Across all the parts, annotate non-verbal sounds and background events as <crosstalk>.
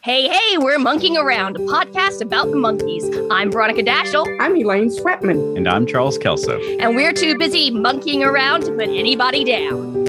Hey, hey, we're Monkeeing Around, a podcast about the Monkees. I'm Veronica Dashel, I'm Elaine Swetman. And I'm Charles Kelso. and we're too busy monkeying around to put anybody down.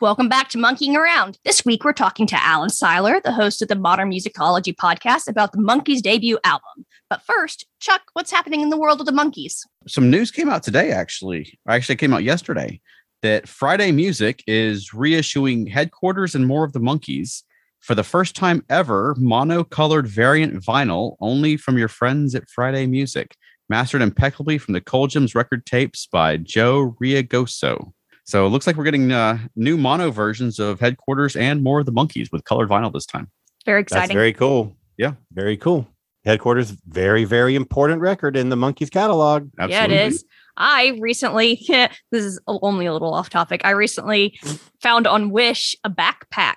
Welcome back to Monkeeing Around. This week we're talking to Alan Siler, the host of the Modern Musicology podcast, about the Monkees' debut album. But first, Chuck, what's happening in the world of the Monkees? Some news came out today, actually. Or actually, it came out yesterday that Friday Music is reissuing Headquarters and More of the Monkees for the first time ever, mono-colored variant vinyl only from your friends at Friday Music, mastered impeccably from the Colgems record tapes by Joe Reagoso. So it looks like we're getting uh, new mono versions of Headquarters and More of the Monkees with colored vinyl this time. Very That's exciting. very cool. Yeah. Very cool. Headquarters, very, very important record in the Monkees catalog. Yeah, it is. I recently, <laughs> this is only a little off topic. I recently found on Wish a backpack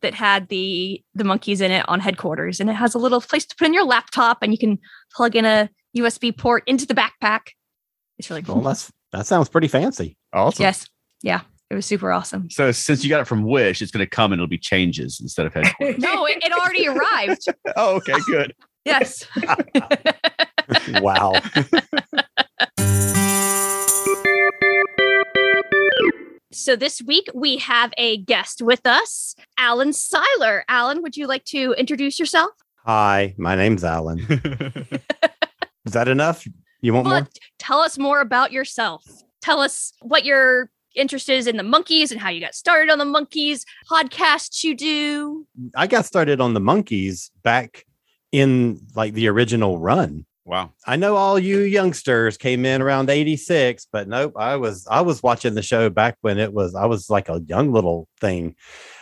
that had the the Monkees in it on headquarters, and it has a little place to put in your laptop, and you can plug in a USB port into the backpack. It's really Well, cool. that's that sounds pretty fancy. Awesome. yes, yeah, it was super awesome. So since you got it from Wish, it's going to come and it'll be changes instead of headquarters. <laughs> No, it, it already arrived. <laughs> oh, okay, good. Yes. wow. So this week we have a guest with us, Alan Siler. Alan, would you like to introduce yourself? Hi, my name's Alan. <laughs> Is that enough? You want Well, more? tell us more about yourself. Tell us what your interest is in the Monkees and how you got started on the Monkees, podcasts you do. I got started on the Monkees back in like the original run. Wow. I know all you youngsters came in around 86, but nope, I was I was watching the show back when it was I was like a young little thing.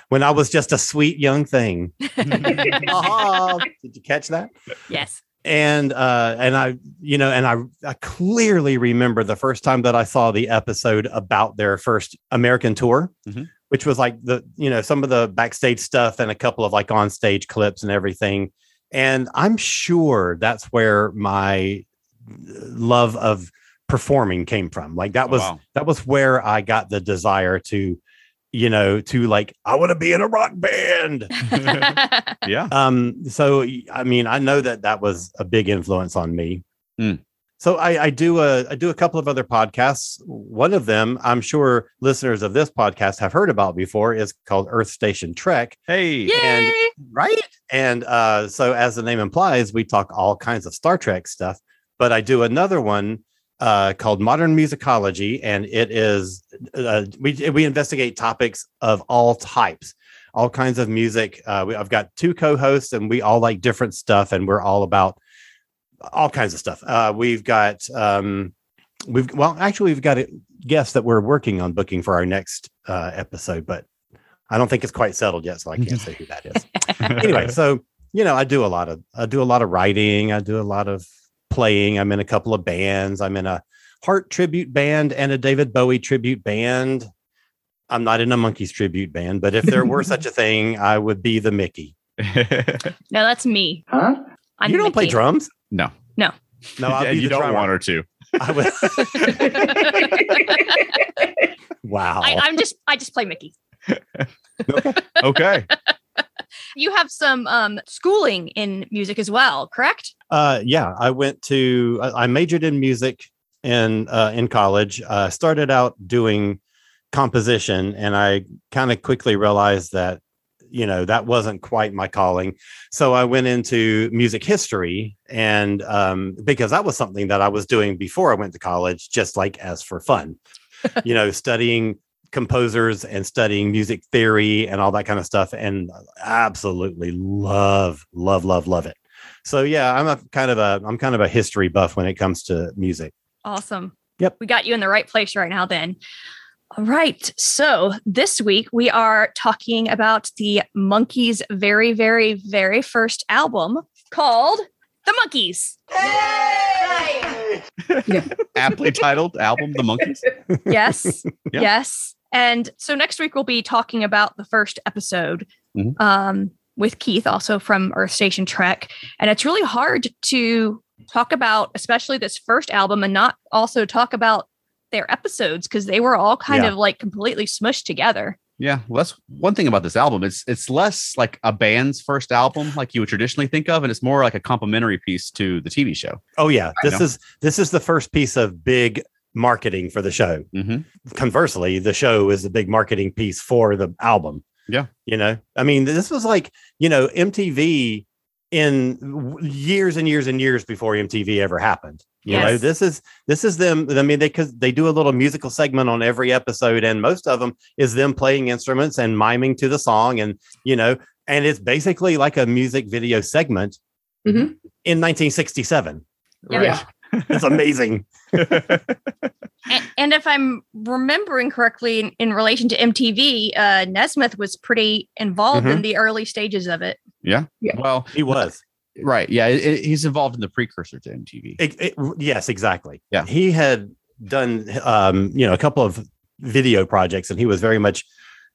When I was just a sweet young thing. <laughs> Did you catch that? yes. and uh and i you know and i i clearly remember the first time that i saw the episode about their first american tour Mhm. which was like the you know some of the backstage stuff and a couple of like on stage clips and everything and i'm sure that's where my love of performing came from like that Oh, was wow. that was where i got the desire to you know to like i want to be in a rock band <laughs> Yeah. um so I mean i know that that was a big influence on me Hmm. So I, I do a i do a couple of other podcasts. One of them i'm sure listeners of this podcast have heard about before is called earth station trek. Hey. Yay! right? And uh so as the name implies we talk all kinds of star trek stuff. But i do another one uh called modern musicology and it is uh, we we investigate topics of all types all kinds of music. Uh we, i've got two co-hosts and we all like different stuff and we're all about all kinds of stuff uh we've got um we've well actually we've got a guest that we're working on booking for our next uh episode but i don't think it's quite settled yet so i can't say who that is <laughs> anyway, so you know, I do a lot of I do a lot of writing, I do a lot of playing. I'm in a couple of bands. I'm in a Heart tribute band and a David Bowie tribute band. I'm not in a Monkees tribute band, but if there were such a thing, I would be the Mickey. <laughs> No, that's me. Huh? I'm you don't play drums? No. No. No, I'll <laughs> Yeah, be you the don't drummer. want her to. <laughs> I would- <laughs> wow. I, I'm just I just play Mickey. Okay. You have some um schooling in music as well, correct? Uh, yeah, I went to. I I majored in music in uh, in college. Uh, started out doing composition, and I kind of quickly realized that you know that wasn't quite my calling. So I went into music history, and um, because that was something that I was doing before I went to college, just like as for fun, <laughs> you know, studying composers and studying music theory and all that kind of stuff, and absolutely love, love, love, love it. So yeah, I'm a kind of a I'm kind of a history buff when it comes to music. Awesome. Yep. We got you in the right place right now then. All right. So this week we are talking about the Monkees' very, very, very first album called The Monkees. Yeah, <laughs> Aptly titled album, The Monkees. Yes. <laughs> Yeah. Yes. And so next week we'll be talking about the first episode Mhm. um, with Keith, also from Earth Station Trek. And it's really hard to talk about, especially this first album, and not also talk about their episodes because they were all kind Yeah. of like completely smushed together. Yeah, well, that's one thing about this album. It's it's less like a band's first album, like you would traditionally think of, and it's more like a complementary piece to the TV show. Oh yeah, I this know. is this is the first piece of big marketing for the show. hmm Conversely, the show is the big marketing piece for the album. Yeah. you know, I mean, this was like you know MTV in years and years and years before MTV ever happened. You know, this is this is them. I mean, they because they do a little musical segment on every episode, and most of them is them playing instruments and miming to the song, and you know, and it's basically like a music video segment Mhm. in 1967. Yeah. Yeah. It's amazing. <laughs> And, and if I'm remembering correctly, in, in relation to MTV, uh, Nesmith was pretty involved in the early stages of it. Yeah. Well, He was. right, yeah, it, it- he's involved in the precursor to MTV. It- it- yes, exactly. Yeah. He had done, um, you know, a couple of video projects, and he was very much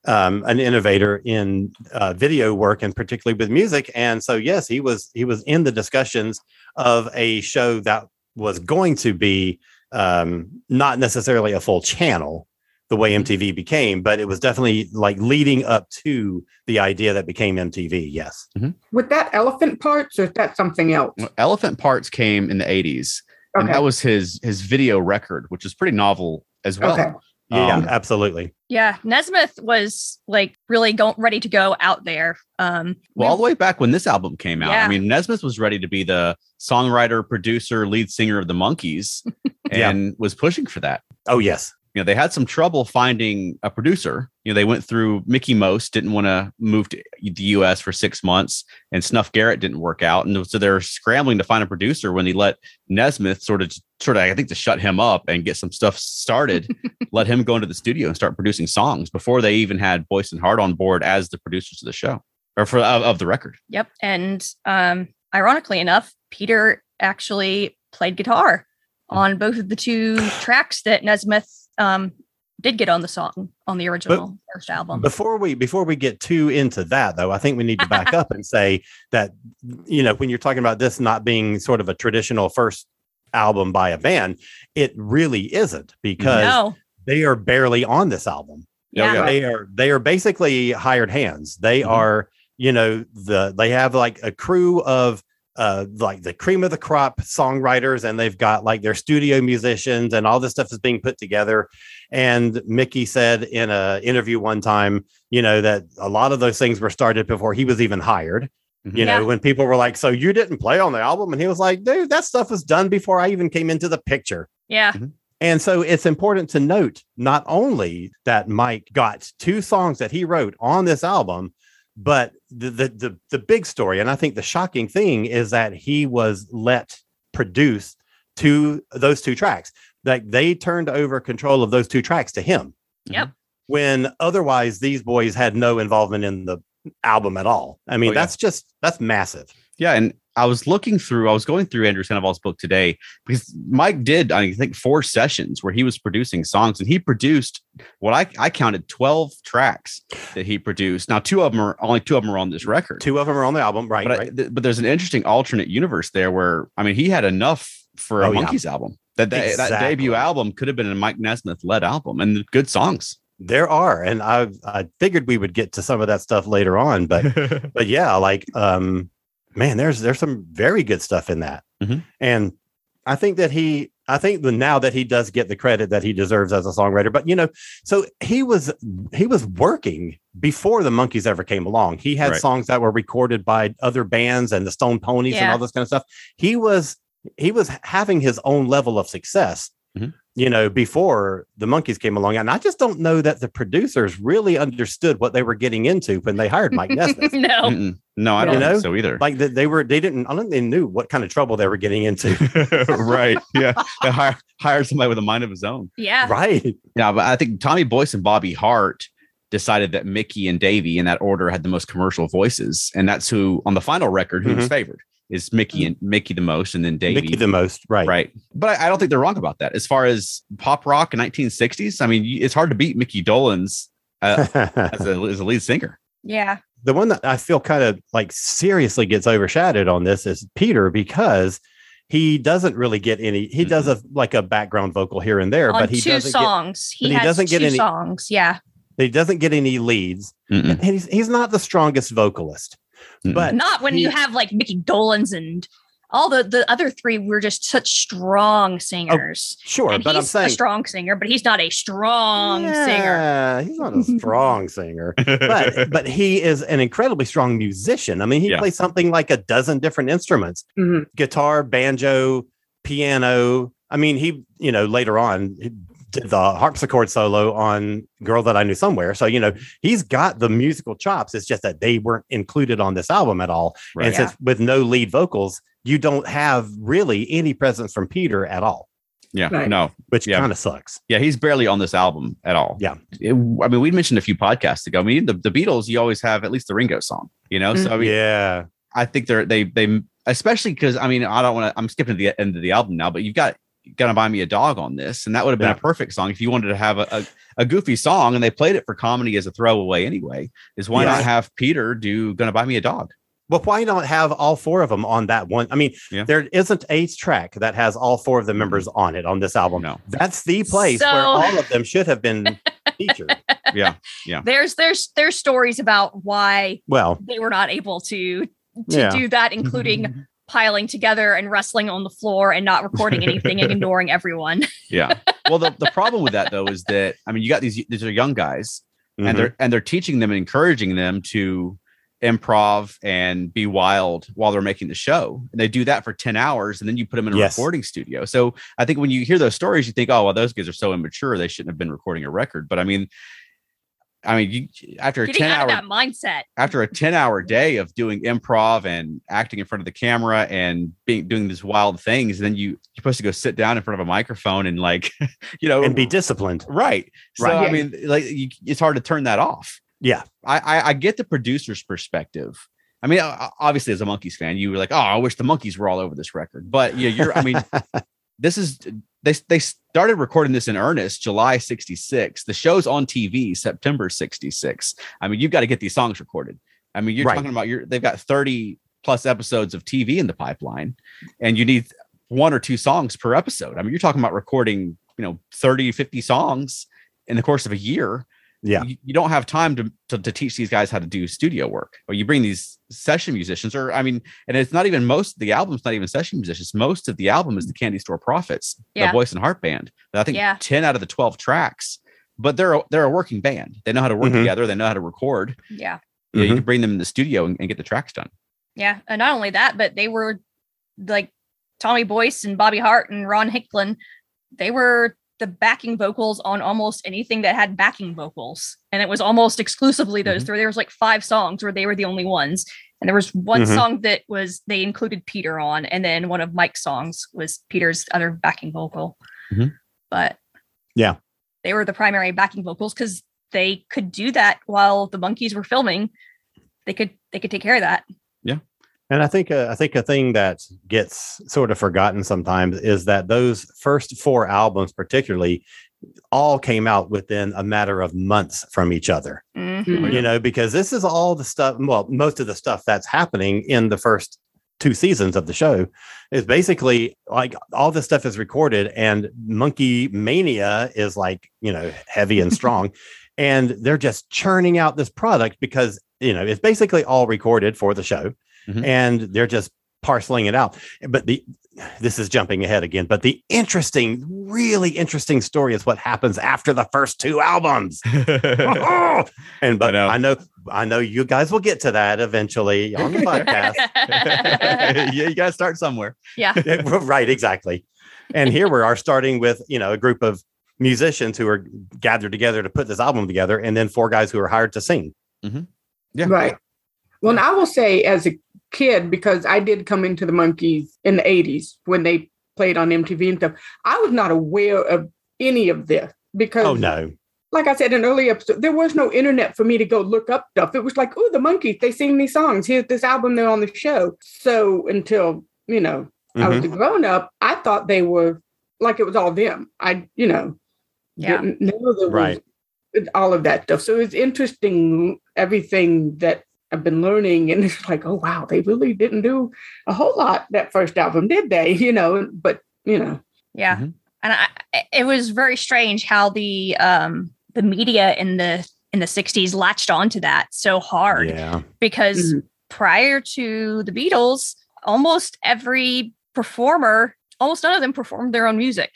um, an innovator in uh, video work, and particularly with music. And so, yes, he was he was in the discussions of a show that was going to be um, not necessarily a full channel the way MTV became, but it was definitely like leading up to the idea that became MTV. Yes. With that elephant parts, or is that something else? Elephant Parts came in the 80s, and that was his his video record, which is pretty novel as well. Okay. Yeah, Um, absolutely. Yeah, Nesmith was like really go- ready to go out there. Um, Well, all the way back when this album came out, Yeah. I mean, Nesmith was ready to be the songwriter, producer, lead singer of the Monkees, <laughs> Yeah. and was pushing for that. Oh, yes. You know, they had some trouble finding a producer. You know, they went through Mickie Most, didn't want to move to the U.S. for six months, and Snuff Garrett didn't work out, and so they're scrambling to find a producer when they let Nesmith sort of, sort of, I think, to shut him up and get some stuff started. <laughs> let him go into the studio and start producing songs before they even had Boyce and Hart on board as the producers of the show or for of, of the record. Yep. And um, ironically enough, Peter actually played guitar on both of the two tracks that Nesmith um, did get on the song on the original first album. Before we before we get too into that though, I think we need to back up and say that you know when you're talking about this not being sort of a traditional first album by a band, it really isn't because no. they are barely on this album. Yeah. yeah. They are they are basically hired hands. They Mhm. are you know the they have like a crew of uh like the cream of the crop songwriters and they've got like their studio musicians and all this stuff is being put together. And mickey said in an interview one time you know that a lot of those things were started before he was even hired. Mhm. you know when people were like so you didn't play on the album? And he was like dude that stuff was done before i even came into the picture. Yeah. and so it's important to note not only that Mike got two songs that he wrote on this album, but the, the the the big story, and I think the shocking thing is that he was let produce two those two tracks. Like they turned over control of those two tracks to him. Yep. When otherwise these boys had no involvement in the album at all. I mean, Oh, yeah. that's just that's massive. Yeah, and I was looking through, I was going through Andrew Sandoval's book today because Mike did, I think, four sessions where he was producing songs and he produced what I, I counted 12 tracks that he produced. Now, two of them are only two of them are on this record. Two of them are on the album, right? but, I- th- but there's an interesting alternate universe there where, I mean, he had enough for a Oh, yeah. Monkees album. That, that, that debut album could have been a Mike Nesmith led album and good songs. There are, and I I figured we would get to some of that stuff later on, but <laughs> but yeah, like um, man, there's there's some very good stuff in that, Mhm. and I think that he, I think the now that he does get the credit that he deserves as a songwriter, but you know, so he was he was working before the Monkees ever came along. He had Right. songs that were recorded by other bands and the Stone Poneys and all this kind of stuff. He was he was having his own level of success. Mhm. You know, before the Monkees came along, and I just don't know that the producers really understood what they were getting into when they hired Mike <laughs> Nesmith. no. Mm-mm. No, I don't know, think so either. like that they were they didn't I don't think they knew what kind of trouble they were getting into. <laughs> right. Yeah. They hire, hired somebody with a mind of his own. Yeah. right. Yeah, but I think Tommy Boyce and Bobby Hart decided that Mickey and Davey in that order had the most commercial voices, and that's who on the final record who was favored is Mickey and Mickey the most, and then Davey. Mickey the most. Right. right. But I, I don't think they're wrong about that. As far as pop rock in 1960s, I mean, it's hard to beat Mickey Dolenz uh, <laughs> as, a, as a lead singer. Yeah. the one that I feel kind of like seriously gets overshadowed on this is Peter because he doesn't really get any. He does a like a background vocal here and there, On but he two doesn't songs. but he, he doesn't get two any- songs. Yeah. He doesn't get any leads. Mm-mm. And he's he's not the strongest vocalist. But Not when he- you have like Mickey Dolenz and all the the other three were just such strong singers. Sure, and but I'm he's saying a strong singer, but he's not a strong singer. Yeah, he's not a <laughs> strong singer. but <laughs> but he is an incredibly strong musician. I mean, he Yeah. plays something like a dozen different instruments: Mhm. guitar, banjo, piano. I mean, he you know later on he did the harpsichord solo on "Girl That I Knew Somewhere." So you know he's got the musical chops. It's just that they weren't included on this album at all. Right. And Yeah. since with no lead vocals, you don't have really any presence from Peter at all, yeah, Right. no, which Yeah. kind of sucks. yeah, he's barely on this album at all. Yeah. It- I mean, we mentioned a few podcasts ago. I mean, the, the Beatles, you always have at least the Ringo song, you know. So I mean, mm-hmm. yeah. I think they're they they especially because I mean, I don't want to. I'm skipping to the end of the album now, but you've got gonna buy me a dog on this, and that would have been Yeah. a perfect song if you wanted to have a, a, a goofy song, and they played it for comedy as a throwaway anyway. Is why Yeah. not have Peter do "Gonna Buy Me a Dog"? Well, why not have all four of them on that one? I mean, Yeah. there isn't a track that has all four of the members on it on this album. No, That's the place where all of them should have been <laughs> featured. Yeah, yeah, There's there's there's stories about why Well, they were not able to to Yeah. do that, including mm-hmm. Piling together and wrestling on the floor and not recording anything and <laughs> ignoring everyone. yeah. <laughs> Well, the, the problem with that though is that I mean, you got these these are young guys, mhm. and they're and they're teaching them and encouraging them to improv and be wild while they're making the show. And they do that for 10 hours and then you put them in a Yes. recording studio. So I think when you hear those stories, you think, oh, well, those guys are so immature. They shouldn't have been recording a record. But I mean, I mean, you, after a Getting ten hour that mindset. after a 10 hour day of doing improv and acting in front of the camera and being doing these wild things, then you you're supposed to go sit down in front of a microphone and like, <laughs> you know, and be disciplined. right. So Right. I mean, like you, it's hard to turn that off. Yeah. I, I I get the producer's perspective. I mean, obviously, as a Monkees fan, you were like, "Oh, I wish the Monkees were all over this record." But yeah, you're. I mean, <laughs> this is they they started recording this in earnest July '66. The show's on TV September '66. I mean, you've got to get these songs recorded. I mean, you're Right. talking about your they've got 30 plus episodes of TV in the pipeline, and you need one or two songs per episode. I mean, you're talking about recording, you know, 30, 50 songs in the course of a year Yeah. you, you don't have time to, to to teach these guys how to do studio work or you bring these session musicians or i mean and it's not even most of the album's not even session musicians most of the album is the Candy Store Prophets Yeah. the Boyce and Hart band i think Yeah. 10 out of the 12 tracks but they're a, they're a working band they know how to work Mhm. together they know how to record Yeah. You, know, you can bring them in the studio and, and get the tracks done Yeah. And not only that, but they were like Tommy Boyce and Bobby Hart and Ron Hicklin. They were the backing vocals on almost anything that had backing vocals. And it was almost exclusively those Mhm. three. There was like five songs where they were the only ones. And there was one Mhm. song that was they included Peter on, and then one of Mike's songs was Peter's other backing vocal. Mhm. But Yeah. they were the primary backing vocals because they could do that while the Monkees were filming. They could they could take care of that. And I think uh, I think a thing that gets sort of forgotten sometimes is that those first four albums, particularly, all came out within a matter of months from each other. Mhm. Mhm. You know, because this is all the stuff. Well, most of the stuff that's happening in the first two seasons of the show is basically like all this stuff is recorded, and Monkeemania is like you know heavy and <laughs> strong, and they're just churning out this product because you know it's basically all recorded for the show Mhm. and they're just parceling it out. But the this is jumping ahead again, but the interesting, really interesting story is what happens after the first two albums. <laughs> <laughs> and but know. I know. I know you guys will get to that eventually on the podcast. yeah <laughs> you gotta start somewhere yeah. right, exactly. And here we are starting with, you know, a group of musicians who are gathered together to put this album together, and then four guys who are hired to sing. yeah Right. Well, and I will say as a kid, because I did come into the Monkees in the 80s when they played on MTV and stuff, I was not aware of any of this because Oh no. like I said in an earlier episode, there was no internet for me to go look up stuff. It was like, oh, the Monkees, they sing these songs. Here's this album, they're on the show. So until, you know, I was Mhm. a grown up, I thought they were like it was all them. I, you know, Yeah. didn't know there was Right. all of that stuff. So it's interesting everything that I've been learning. And it's like, oh wow, they really didn't do a whole lot that first album, did they? <laughs> You know, but you know, Yeah. Mhm. And I, it was very strange how the um the media in the in the 60s latched onto that so hard Yeah. because Mhm. prior to the Beatles, almost every performer, almost none of them performed their own music.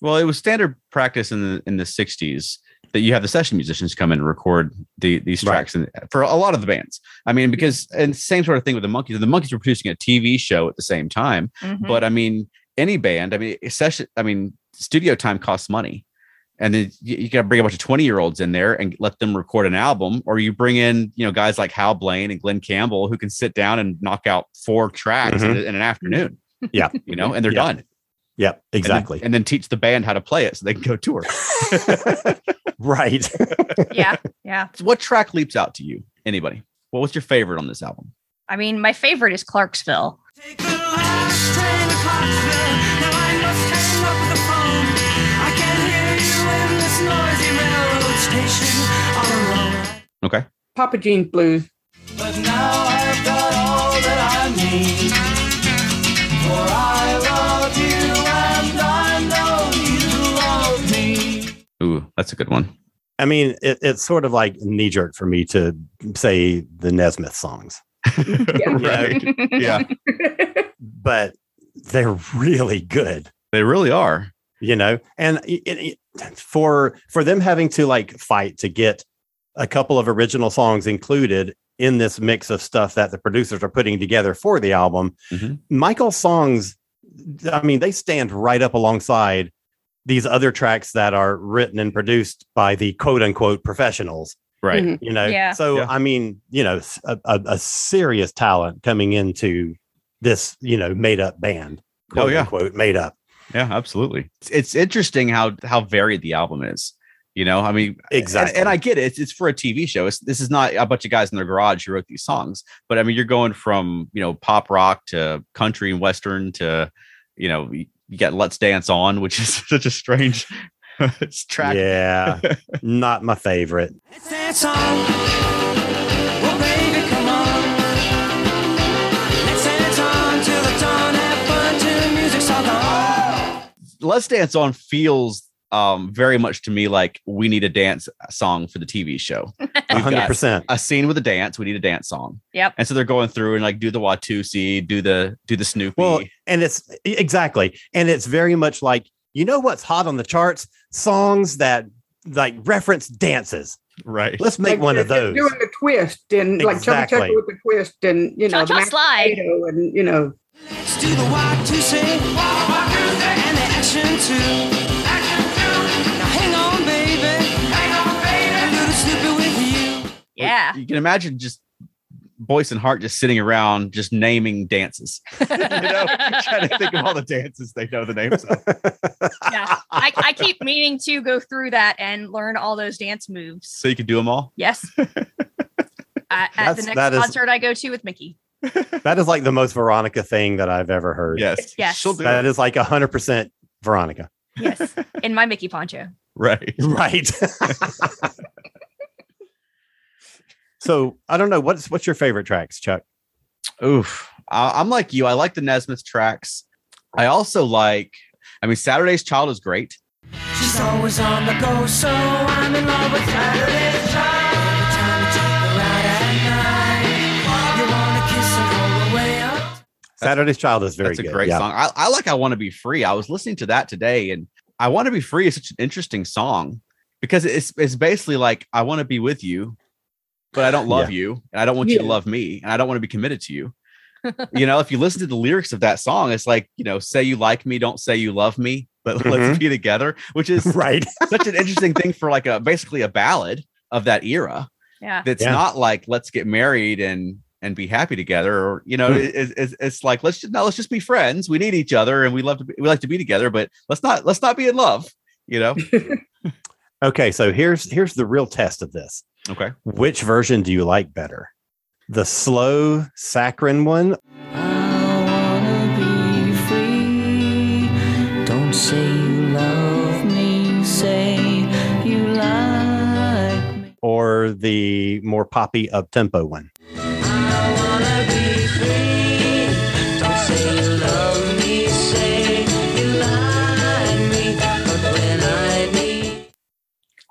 Well, it was standard practice in the in the '60s that you have the session musicians come in and record the these Right. tracks and for a lot of the bands. I mean, because and same sort of thing with the Monkees. The Monkees were producing a TV show at the same time, Mhm. but I mean, any band. I mean, session. I mean, studio time costs money. And then you, you got to bring a bunch of 20 year olds in there and let them record an album, or you bring in, you know, guys like Hal Blaine and Glen Campbell who can sit down and knock out four tracks in, in an afternoon. Yeah. You know, and they're Yeah. done. Yep. And then- Exactly. and then teach the band how to play it so they can go tour. <laughs> <laughs> right. <laughs> yeah, yeah. So what track leaps out to you? Anybody? What was your favorite on this album? I mean, my favorite is Clarksville. Take the last train to Clarksville. Now I must hang up the phone. I can hear you in this noisy railroad station all alone. Okay. Papa Gene's Blues. But now I've got all that I need. For I that's a good one. I mean, it, it's sort of like knee jerk for me to say the Nesmith songs, <laughs> <laughs> right. Yeah. <laughs> but they're really good. They really are. you know and it, it- for for them having to like fight to get a couple of original songs included in this mix of stuff that the producers are putting together for the album Mhm. michael's songs i mean they stand right up alongside these other tracks that are written and produced by the quote unquote professionals Right. Mhm. you know Yeah. so Yeah. i mean you know a serious talent coming into this you know made up band Oh, quote yeah. unquote made up Yeah, absolutely. It's, it's interesting how how varied the album is. You know, I mean, and- Exactly. And, I get it. It's, it's for a TV show. It's, this is not a bunch of guys in their garage who wrote these songs. But I mean, you're going from you know pop rock to country and western to you know you you got Let's Dance On, which is <laughs> such a strange <laughs> track. Yeah, <laughs> not my favorite. Let's dance on. Oh, baby, come on. Let's dance on till the dawn. Have fun till the music's all gone. Let's Dance On feels um very much to me like we need a dance song for the TV show. <laughs> A hundred percent. a scene with a dance. We need a dance song. Yep. And so they're going through and like do the Watusi, do the do the Snoopy. Well, and it's exactly, and it's very much like you know what's hot on the charts? Songs that like reference dances. right. Let's make Like one of they're those. Doing the twist and like Chubby Exactly. Checker with the twist and you know the Cha-cha mashed slide. and you know Let's do the walk to say and the action too. Yeah. You can imagine just Boyce and Hart just sitting around just naming dances. <laughs> you know, trying to think of all the dances they know the names of. <laughs> yeah. I, I keep meaning to go through that and learn all those dance moves. So you can do them all. Yes. <laughs> at, at the next that is- concert I go to with Mickey. that is like the most Veronica thing that I've ever heard. Yes. Yes. She'll do that it. is like a hundred percent Veronica. Yes. In my Mickey poncho. Right. Right. So I don't know what's what's your favorite tracks, Chuck. Oof. I, I'm like you. I like the Nesmith tracks. I also like, I mean, Saturday's Child is great. She's always on the go, so I'm in love with Saturday's Child. Time you take her out at night, you wanna kiss and hold her. Saturday's Child is very That's a good. great yeah. song. I, I like I Want to Be Free. I was listening to that today and I Want to Be Free is such an interesting song because it's it's basically like I want to be with you, but I don't love you and I don't want you to love me and I don't want to be committed to you. <laughs> you know, if you listen to the lyrics of that song, it's like, you know, say you like me, don't say you love me, but Mhm. <laughs> let's be together, which is <laughs> Right. such an interesting thing for like a basically a ballad of that era. Yeah. That's Yeah. not like let's get married and and be happy together, or you know, Hmm. it- it- it's, it's like let's just now let's just be friends. We need each other and we love to be, we like to be together, but let's not let's not be in love. You know? Okay, so here's here's the real test of this. Okay. Which version do you like better? The slow saccharine one I wanna be free. Don't say you love me, say you like me. or the more poppy up tempo one?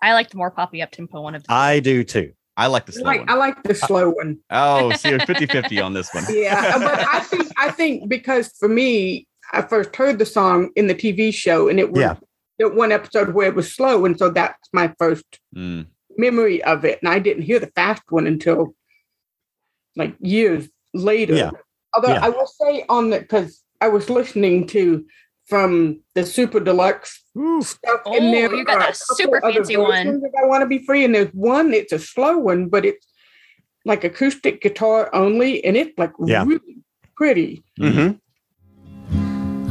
I like the more poppy up tempo one of the I do too. I like the slow like, one. I like the slow one. Oh, <laughs> see, 50 50 on this one. Yeah, but I think I think because for me, I first heard the song in the TV show, and it was Yeah. the one episode where it was slow, and so that's my first Mm. memory of it. And I didn't hear the fast one until like years later. Yeah. Although Yeah. I will say on the because I was listening to from the super deluxe stuff Oh, in there. you got a that super fancy one. I want to be free, and there's one. It's a slow one, but it's like acoustic guitar only, and it's like Yeah. really pretty. Mhm.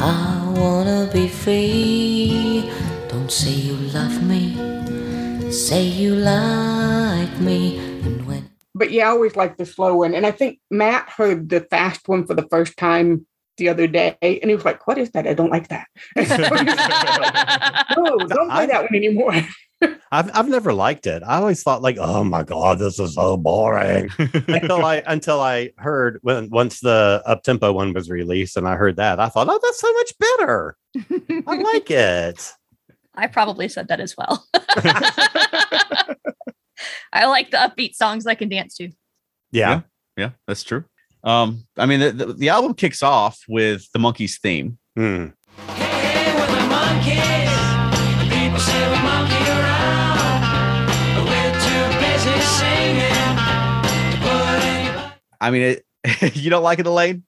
I wanna be free. Don't say you love me. Say you like me. And when But yeah, I always like the slow one. And I think Matt heard the fast one for the first time the other day, and he was like, "What is that? I don't like that." <laughs> <laughs> no, don't play I- that one anymore. <laughs> I've I've never liked it. I always thought like, oh my god, this is so boring. until I until I heard when once the up tempo one was released, and I heard that, I thought, oh, that's so much better. I like it. I probably said that as well. I like the upbeat songs I can dance to. Yeah. Yeah, that's true. Um, I mean, the, the, the album kicks off with the Monkees theme. Hey, we're the Monkees. People monkey around, but we're too busy singing to put anybody. I mean, it, <laughs> you don't like it, Elaine?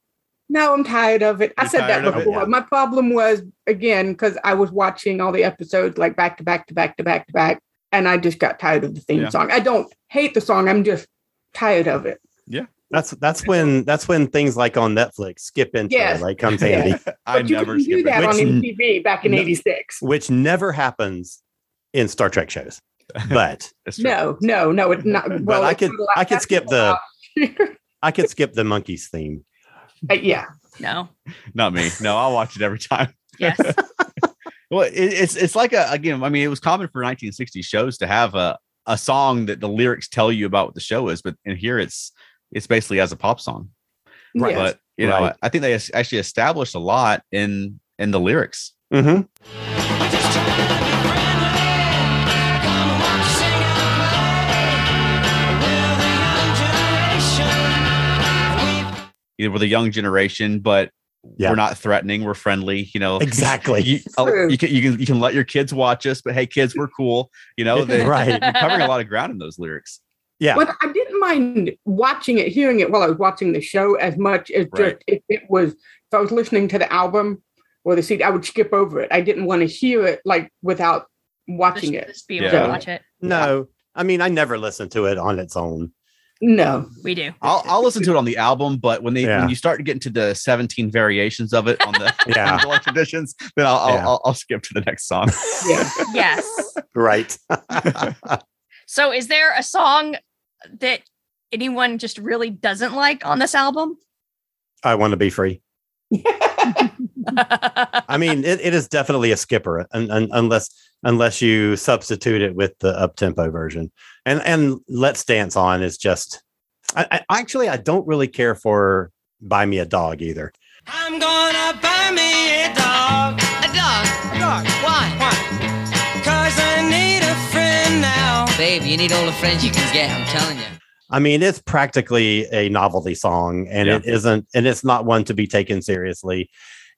No, I'm tired of it. I You're said that tired of it? before. Yeah. My problem was again because I was watching all the episodes like back to back to back to back to back, and I just got tired of the theme Yeah. song. I don't hate the song. I'm just tired of it. That's that's when that's when things like on Netflix skip into Yes. like comes <laughs> Yes. handy, I But never couldn't do that it. on Which- MTV back in No. '86. which never happens in Star Trek shows. But <laughs> No, no, no. It's <laughs> not. Well, I could- not I could skip the- I could skip the Monkees theme. Uh, yeah. No. Not me. No, I'll watch it every time. Yes. Well, it, it's it's like a again. I mean, it was common for 1960 shows to have a a song that the lyrics tell you about what the show is, but in here it's it's basically as a pop song. Right. But you know, I think they actually established a lot in in the lyrics. Mm-hmm. We're just trying to be friendly. Come and watch us sing and play. We're the young generation. You know, we're the young generation, but Yeah. we're not threatening. We're friendly. You know, Exactly. You, <laughs> you can you can you can let your kids watch us, but hey, kids, we're cool. You know, they, <laughs> Right. You're covering a lot of ground in those lyrics. Yeah. But I didn't mind watching it, hearing it while I was watching the show as much as just if it was, if I was listening to the album or the CD, I would skip over it. I didn't want to hear it like without watching just, it. just be able Yeah. to watch it. No, I mean I never listen to it on its own. No. We do. I'll I'll listen to it on the album, but when they Yeah. when you start to get into the 17 variations of it on the <laughs> Yeah. on deluxe editions, then I'll, I'll, I'll I'll skip to the next song. Yeah. Yes. <laughs> Right. <laughs> So is there a song that anyone just really doesn't like on this album? I want to be free. <laughs> I mean, it, it is definitely a skipper, un, un, unless unless you substitute it with the up tempo version. And and Let's Dance On is just. I, I actually I don't really care for Buy Me a Dog either. I'm gonna buy me a dog. A dog. A dog. Why? Why? Babe, you need all the friends you can get, I'm telling you. I mean, it's practically a novelty song, and Yeah. it isn't, and it's not one to be taken seriously.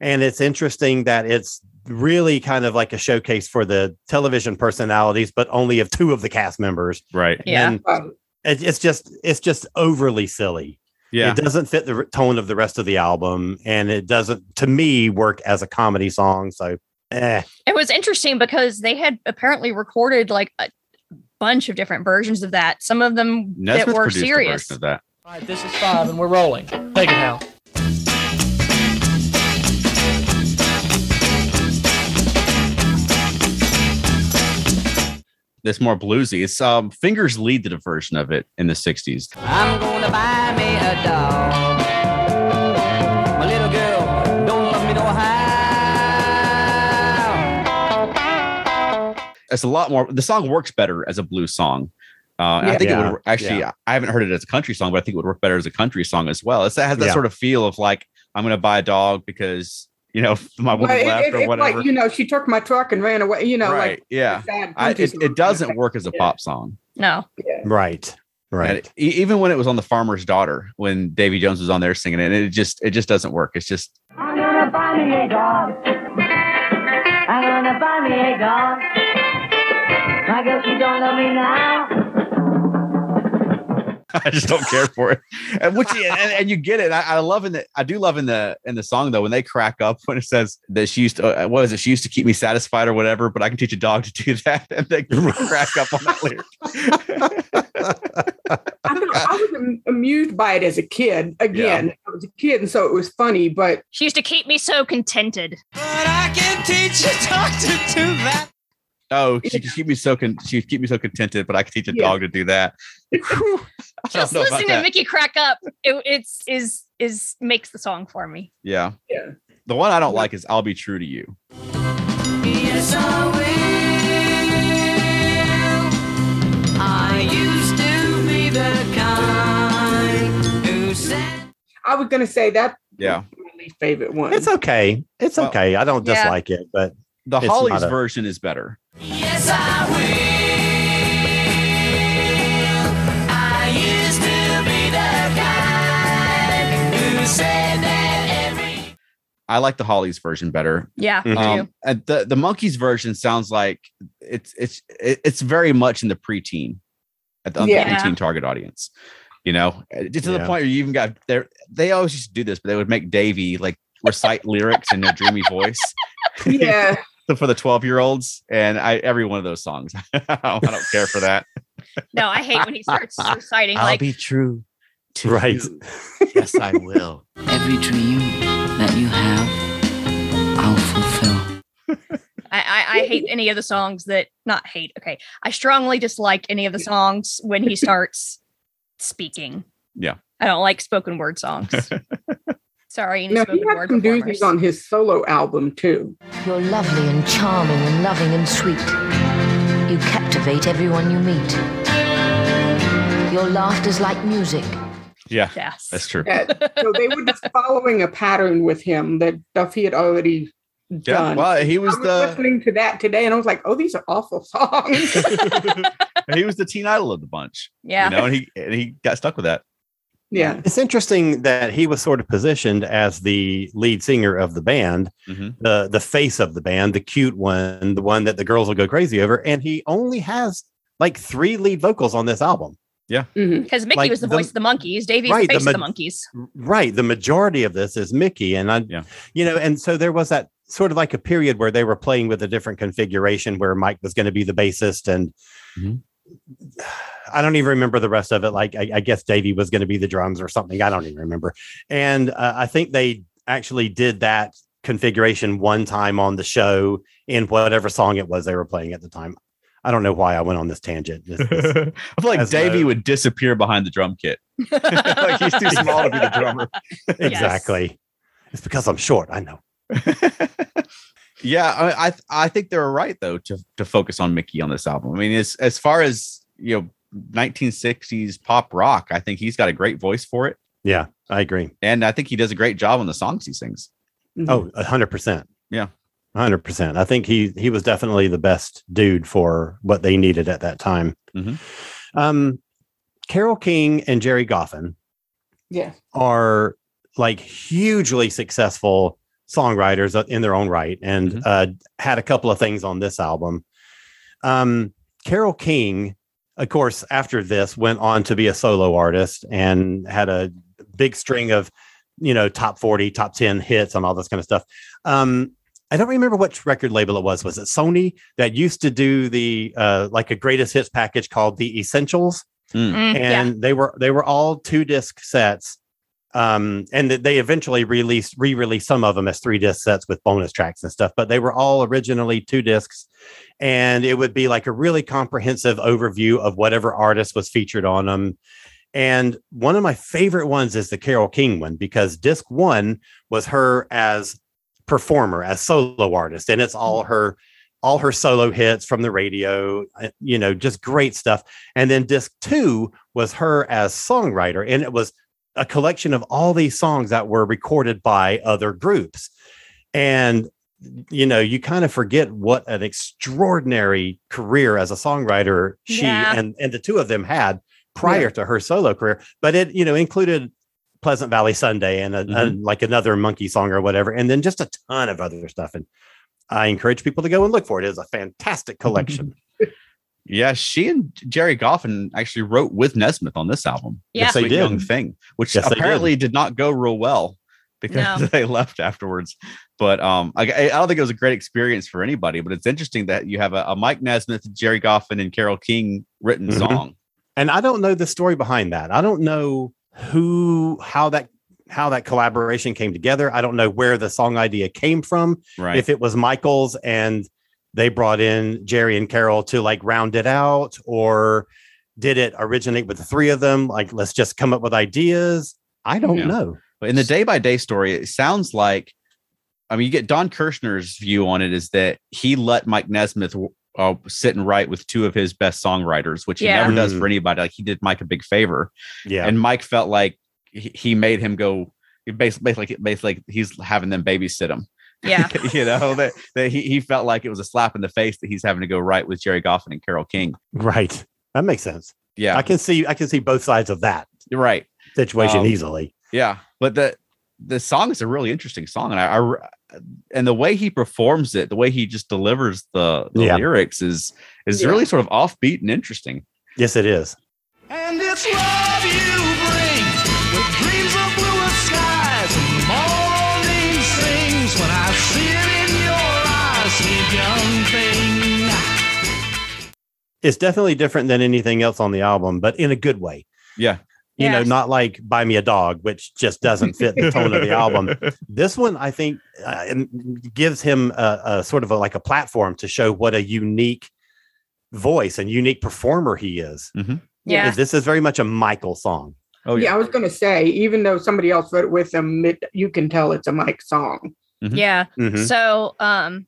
And it's interesting that it's really kind of like a showcase for the television personalities, but only of two of the cast members. Right. Yeah. And it's just, it's just overly silly. Yeah. It doesn't fit the tone of the rest of the album, and it doesn't, to me, work as a comedy song. So, eh. It was interesting because they had apparently recorded like a bunch of different versions of that. Some of them Nesmith that were serious. version of that. All right, this is five, and we're rolling. Take it, Hal. It's more bluesy. It's um Fingers Lead did a version of it in the 60s. I'm gonna buy me a dog. It's a lot more the song works better as a blues song. Uh, and I Yeah. think it would actually Yeah. I haven't heard it as a country song, but I think it would work better as a country song as well. It's, it has that Yeah. sort of feel of like I'm gonna buy a dog because you know, <laughs> my woman But it- left it- or it's whatever. like you know, she took my truck and ran away. You know, right. like yeah. I, it, it doesn't work as a pop song. No. Right. Right. it- even when it was on the farmer's daughter, when Davy Jones was on there singing it, it just it just doesn't work. It's just I'm gonna find me a dog. I'm gonna find me a dog. My girl, she don't love me now. <laughs> I just don't care for it. And which and, and you get it. I, I love in the I do love in the in the song though when they crack up when it says that she used to uh, what is it she used to keep me satisfied or whatever, but I can teach a dog to do <laughs> that and they crack up on that lyric. <laughs> I, don't know, I was am- amused by it as a kid. Again, I was a kid, and so it was funny. But She used to keep me so contented. But I can teach a dog to do that. Oh, <laughs> she could keep me so con- she keep me so contented, but I could teach a Yeah. dog to do that. Whew. <laughs> <laughs> I don't Just know listening to. Mickey crack up, it, it's is is makes the song for me. Yeah. Yeah. The one I don't like is I'll be true to you. Yes, I will. I used to be the kind who said. I was going to say that Yeah. my least favorite one. It's okay. It's Well, okay. I don't yeah. dislike it, but The It's Hollies not a- version is better. Yes, I will. I used to be the kind who said that every. I like the Hollies version better. Yeah, me too. Um, and the the Monkees version sounds like it's it's it's very much in the preteen, at the, on the Yeah. preteen target audience. You know, Uh, just to the point where you even got there. They always used to do this, but they would make Davy like recite lyrics in their dreamy voice yeah. <laughs> for the twelve year olds, and I every one of those songs. <laughs> I don't, care for that. <laughs> No, I hate when he starts <laughs> reciting like be true. To Right. you. Yes, I will. Every dream that you have, I'll fulfill. I, I, I hate any of the songs that not hate. Okay, I strongly dislike any of the songs when he starts speaking. Yeah. I don't like spoken word songs. Sorry, any Now he had some performers. doozies on his solo album too. You're lovely and charming and loving and sweet. You captivate everyone you meet. Your laughter's like music. Yeah, Yes, that's true. That- so they were just <laughs> following a pattern with him that stuff he had already Yeah. done. Well, he I was was the listening to that today, and I was like, "Oh, these are awful songs." <laughs> he was the teen idol of the bunch. yeah. You know, and he and he got stuck with that. Yeah, it's interesting that he was sort of positioned as the lead singer of the band, Mhm. the the face of the band, the cute one, the one that the girls will go crazy over, and he only has like three lead vocals on this album. Yeah. Because Mickey like was the, the- voice of the Monkees. Davy's Right, the the face of the Monkees. Right. The majority of this is Mickey. And I, Yeah. you know, and so there was that sort of like a period where they were playing with a different configuration where Mike was going to be the bassist. And Mhm. I don't even remember the rest of it. Like, I, I guess Davey was going to be the drums or something. I don't even remember. And uh, I think they actually did that configuration one time on the show in whatever song it was they were playing at the time. I don't know why I went on this tangent. This- this- <laughs> I feel like As Davey no- would disappear behind the drum kit. <laughs> like he's too small to be the drummer. <laughs> exactly. It's because I'm short. I know. Yeah, I I, I think they were right though to to focus on Mickey on this album. I mean, as as far as you know, 1960s pop rock, I think he's got a great voice for it, Yeah, I agree. and I think he does a great job on the songs he sings. Oh, a hundred percent. Yeah. a hundred percent. I think he he was definitely the best dude for what they needed at that time. Mhm. Um, Carole King and Gerry Goffin yeah, are like hugely successful songwriters in their own right, and Mhm. uh, had a couple of things on this album. Um, Carole King, of course, after this went on to be a solo artist and had a big string of, you know, top 40, top 10 hits and all this kind of stuff. Um, I don't remember which record label it was. Was it Sony that used to do the uh, like a greatest hits package called the Essentials? Mm, yeah. and they were they were all two disc sets um and they eventually released re-released some of them as three disc sets with bonus tracks and stuff but they were all originally two discs. And it would be like a really comprehensive overview of whatever artist was featured on them and one of my favorite ones is the Carole King one because disc one was her as performer as solo artist and it's all her all her solo hits from the radio uh, you know just great stuff. And then disc two was her as songwriter, and it was a collection of all these songs that were recorded by other groups. and you know you kind of forget what an extraordinary career as a songwriter she Yeah. and and the two of them had prior to her solo career. But it you know included pleasant valley sunday and, a, and mm-hmm. like another monkey song or whatever and then just a ton of other stuff. And i encourage people to go and look for it. It's a fantastic collection <laughs> Yeah, she and Gerry Goffin actually wrote with Nesmith on this album. The Yeah. Yes, they Sweet did. Young Thing, which Yes, they did. apparently did. not go real well because No. <laughs> they left afterwards. But um, I, I don't think it was a great experience for anybody. But it's interesting that you have a, a Mike Nesmith, Gerry Goffin, and Carole King written Mhm. song. and i don't know the story behind that i don't know who how that how that collaboration came together i don't know where the song idea came from Right. if it was michael's and they brought in gerry and carole to like round it out or did it originate with the three of them like let's just come up with ideas i don't Yeah. know But in the day by day story, it sounds like, I mean, you get Don Kirshner's view on it is that he let Mike Nesmith uh, sit and write with two of his best songwriters, which he Yeah. never does for anybody. Like he did Mike a big favor, yeah and Mike felt like he, he made him go. Basically, basically, basically, he's having them babysit him. Yeah. <laughs> you know that, that he, he felt like it was a slap in the face that he's having to go write with Gerry Goffin and Carole King. right that makes sense Yeah, i can see i can see both sides of that right. situation Um, easily Yeah, but the the song is a really interesting song, and I and the way he performs it, the way he just delivers the, the Yeah. lyrics is is Yeah. really sort of offbeat and interesting. yes it is And it's love you it's definitely different than anything else on the album but in a good way Yeah, you know not like buy me a dog which just doesn't fit the tone of the album <laughs> this one i think uh, gives him a, a sort of a, like a platform to show what a unique voice and unique performer he is Yeah. this is very much a michael song Oh yeah. yeah, I was going to say, even though somebody else wrote it with him, it, you can tell it's a Mike song. Mhm. Yeah. Mhm. So, um,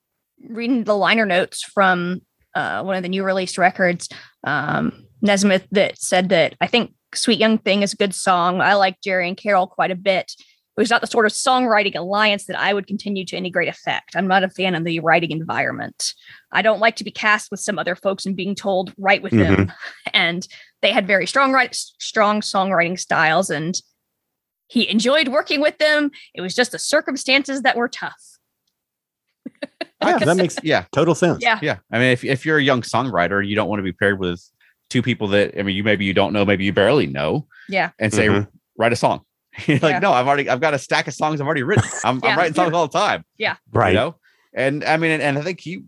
reading the liner notes from uh, one of the new released records, um, Nesmith that said that I think "Sweet Young Thing" is a good song. I like Gerry and Carole quite a bit. It was not the sort of songwriting alliance that I would continue to any great effect. I'm not a fan of the writing environment. I don't like to be cast with some other folks and being told write with them. <laughs> And they had very strong write, strong songwriting styles, and he enjoyed working with them. It was just the circumstances that were tough. Yeah that makes yeah, total sense Yeah. yeah. I mean, if if you're a young songwriter, you don't want to be paired with two people that I mean, you maybe you don't know, maybe you barely know, Yeah. and say Mhm. write a song. <laughs> You're like, Yeah. no, I've already I've got a stack of songs I've already written. I'm, I'm writing songs all the time. Yeah, right you know and i mean and, and i think he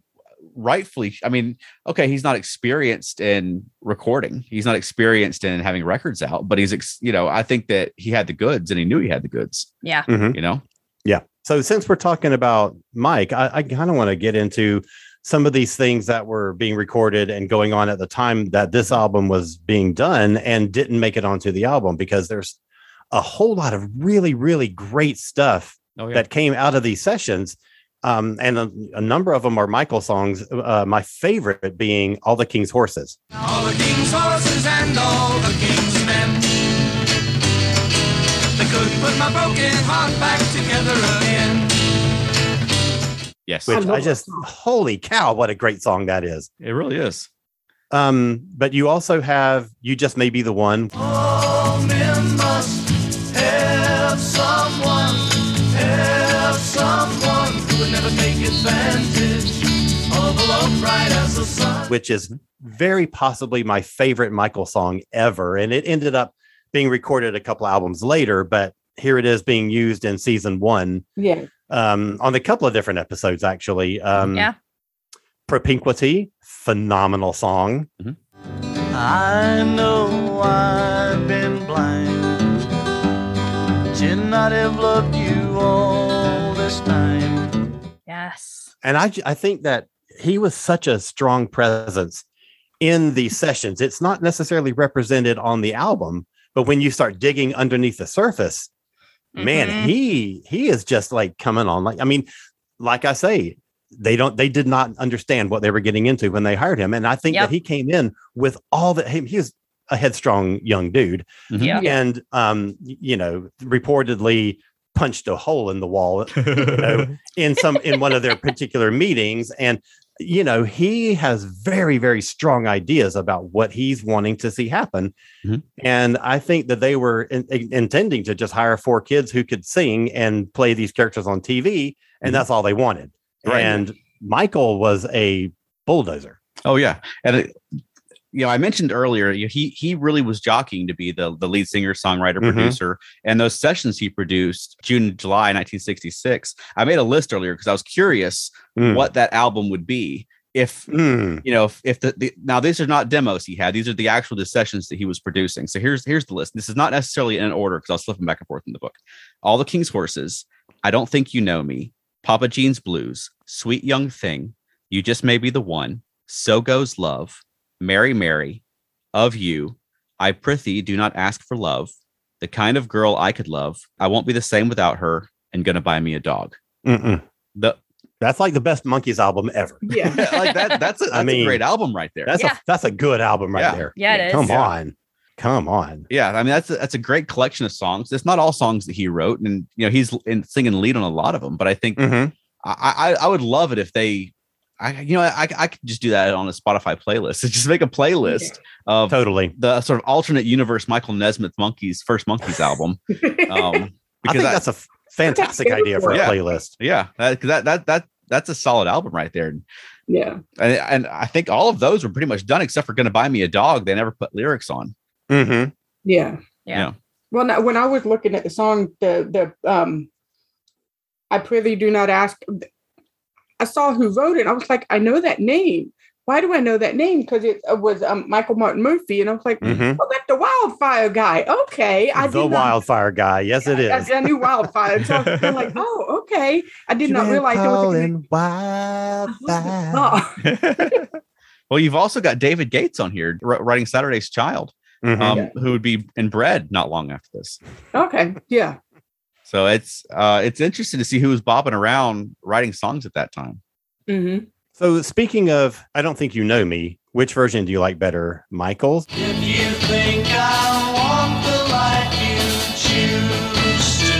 rightfully i mean okay he's not experienced in recording he's not experienced in having records out but he's ex, you know i think that he had the goods and he knew he had the goods Yeah. Mhm. you know Yeah. So since we're talking about Mike, I, I kind of want to get into some of these things that were being recorded and going on at the time that this album was being done and didn't make it onto the album because there's a whole lot of really, really great stuff oh that came out of these sessions. Um, and a, a number of them are Michael songs. Uh, my favorite being All the King's Horses. All the king's horses and all the king's men. They couldn't put my broken heart back together again. Yes Which love I just holy cow, what a great song that is. it really is Um, but you also have You Just May Be the One, All men must have someone, have someone who would never take advantage of a love bright as the sun. which is very possibly my favorite Michael song ever. And it ended up being recorded a couple albums later, but here it is being used in season one Yeah. Um, on a couple of different episodes, actually. Um, Yeah. Propinquity, phenomenal song. I know I've been blind. Should not have loved you all this time. Yes. And I, I think that he was such a strong presence in these sessions. It's not necessarily represented on the album, but when you start digging underneath the surface, man Mhm. he he is just like coming on like i mean like i say they don't they did not understand what they were getting into when they hired him and i think Yep. that he came in with all that he, he was a headstrong young dude Mhm. Yeah. Yeah. and um you know reportedly punched a hole in the wall know, <laughs> in some in one of their particular meetings and you know he has very very strong ideas about what he's wanting to see happen Mhm. and i think that they were in, in- intending to just hire four kids who could sing and play these characters on tv and Mhm. that's all they wanted Right. and michael was a bulldozer Oh yeah, and it, you know I mentioned earlier you know, he he really was jockeying to be the the lead singer, songwriter, Mhm. producer, and those sessions he produced June July 1966. I made a list earlier because I was curious Mm. what that album would be if Mm. you know if, if the, the now these are not demos he had these are the actual the sessions that he was producing so here's here's the list this is not necessarily in order because i was flipping back and forth in the book all the king's horses i don't think you know me papa gene's blues sweet young thing you just may be the one so goes love mary mary of you i prithee do not ask for love the kind of girl i could love i won't be the same without her and gonna buy me a dog Mm-mm. the that's like the best monkees album ever <laughs> Yeah. <laughs> like that that's a, that's I mean, a great album right there that's Yeah. a that's a good album right Yeah. there Yeah, it is. come Yeah. on come on Yeah, I mean that's a, that's a great collection of songs. It's not all songs that he wrote, and you know he's in singing lead on a lot of them. But I think Mhm. I, I I would love it if they, I you know I I could just do that on a Spotify playlist. <laughs> just make a playlist of totally the sort of alternate universe Michael Nesmith Monkees first Monkees album. <laughs> Um, i because think that's a fantastic That's idea for a Yeah. playlist yeah that, 'cause that that that that's a solid album right there. Yeah. And, and I think all of those were pretty much done except for "Gonna Buy Me a Dog." They never put lyrics on. mm-hmm. Yeah. Yeah. Well, now, when I was looking at the song, the the um, I prithee do not ask. I saw who wrote it. I was like, I know that name. Why do I know that name? Because it was um, Michael Martin Murphey, and I was like, Mm-hmm. oh, that's the wildfire guy. Okay, I the not- wildfire guy yes it I, is I knew wildfire. So I was like, <laughs> oh, okay. I did not realize it was. a Calling wildfire. Oh, <laughs> <laughs> Well, you've also got David Gates on here writing Saturday's Child. Mhm. um, Yeah. who would be in bread not long after this. okay, yeah. So it's uh, it's interesting to see who was bobbing around writing songs at that time. hmm so speaking of i don't think you know me which version do you like better michael's If you think I want the life you choose to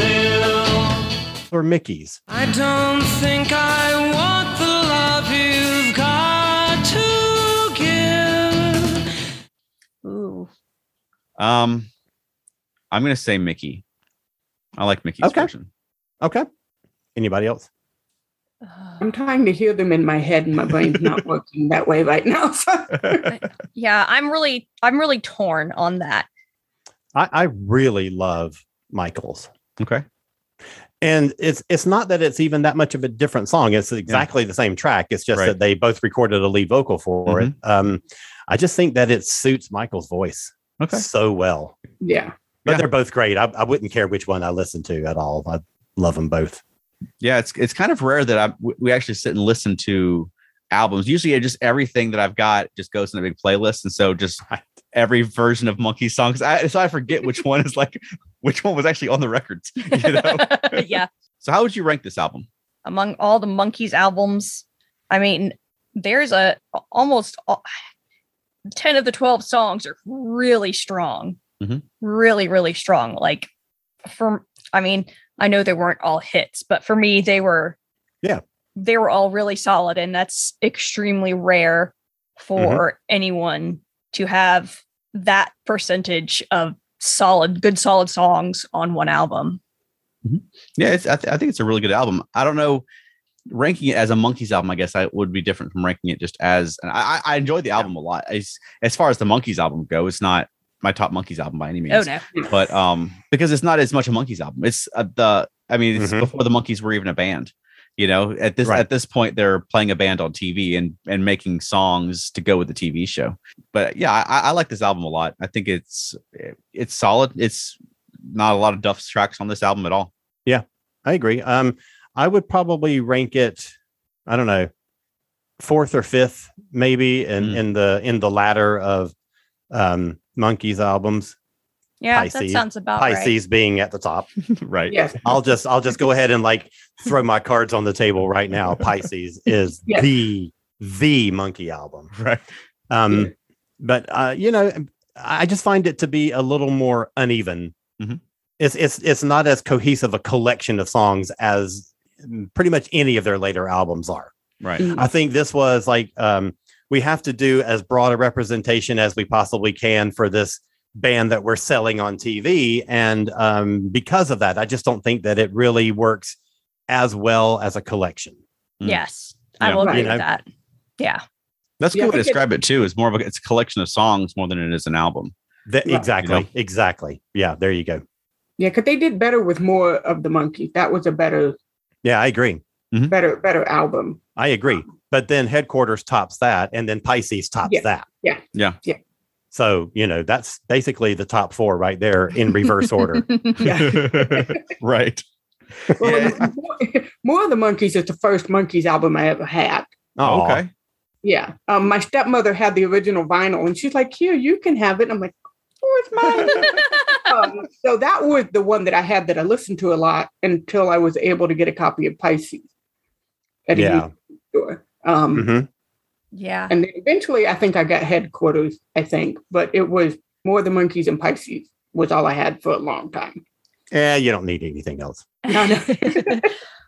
live, or mickey's I don't think I want the love you've got to give. Ooh. Um, I'm gonna say Mickey. I like Mickey's Okay. version. okay anybody else I'm <sighs> trying to hear them in my head, and my brain's not <laughs> working that way right now. So. <laughs> Yeah, I'm really I'm really torn on that. I, I really love michael's Okay. and it's it's not that it's even that much of a different song it's exactly the same track it's just Right. that they both recorded a lead vocal for it um i just think that it suits michael's voice Okay. so well yeah. But Yeah. they're both great I, I wouldn't care which one i listen to at all i love them both Yeah, it's it's kind of rare that I w- we actually sit and listen to albums. Usually, just everything that I've got just goes in a big playlist, and so just <laughs> every version of Monkee songs. I, so I forget which one is like <laughs> which one was actually on the records. <laughs> You know. yeah. so how would you rank this album? Among all the Monkees albums, I mean, there's a almost all- 10 of the 12 songs are really strong. Mhm. Really, really strong. Like for I mean, I know they weren't all hits, but for me they were Yeah. They were all really solid and that's extremely rare for anyone to have that percentage of solid good solid songs on one album. Yeah, it's, I, th- I think it's a really good album. I don't know, ranking it as a Monkees album, I guess I would be different from ranking it just as. And I, I I enjoyed the album a lot. As as far as the Monkees album go, it's not my top Monkees album by any means. Oh no. But um, because it's not as much a Monkees album. It's uh, the. I mean, it's Mhm. before the Monkees were even a band. You know, at this Right. at this point, they're playing a band on TV and and making songs to go with the TV show. But yeah, I, I like this album a lot. I think it's it's solid. It's not a lot of Duff's tracks on this album at all. Yeah, I agree. Um, I would probably rank it. I don't know, fourth or fifth, maybe in Mm. in the in the ladder of um Monkees albums. Yeah, that Pisces. sounds about right. Pisces being at the top. <laughs> right. Yes. I'll just I'll just go ahead and like throw my cards on the table right now. <laughs> Pisces is Yes. the the Monkee album. <laughs> Right. Um, Yeah. but uh, you know, I just find it to be a little more uneven Mhm. it's it's it's not as cohesive a collection of songs as pretty much any of their later albums are. Right. Mm. I think this was like um, we have to do as broad a representation as we possibly can for this band that we're selling on TV, and um, because of that, I just don't think that it really works as well as a collection. Mm. Yes, I Yeah. will agree Right. with that. Yeah. That's a Yeah, good way to think it- describe it too. Is more of a it's a collection of songs more than it is an album. That, Right. exactly, You know? exactly. Yeah, there you go. Yeah, because they did better with more of the monkees. That was a better, Yeah, I agree. Better, better album. I agree. But then headquarters tops that, and then Pisces tops Yeah. that. Yeah. Yeah. Yeah. So, you know, that's basically the top four right there in reverse order. <laughs> <laughs> Right. Well, Yeah. more, <laughs> more of the monkees is the first monkees album I ever had. Oh, okay. Yeah. Um, my stepmother had the original vinyl, and she's like, "Here, you can have it." I'm like, "Oh, it's mine." um, so that was the one that I had that I listened to a lot until I was able to get a copy of Pisces at a Yeah. used store. Um, Mhm. yeah. And then eventually, I think I got headquarters. I think, but it was more the monkees and Pisces was all I had for a long time. Yeah, you don't need anything else. <laughs> No, no. <laughs>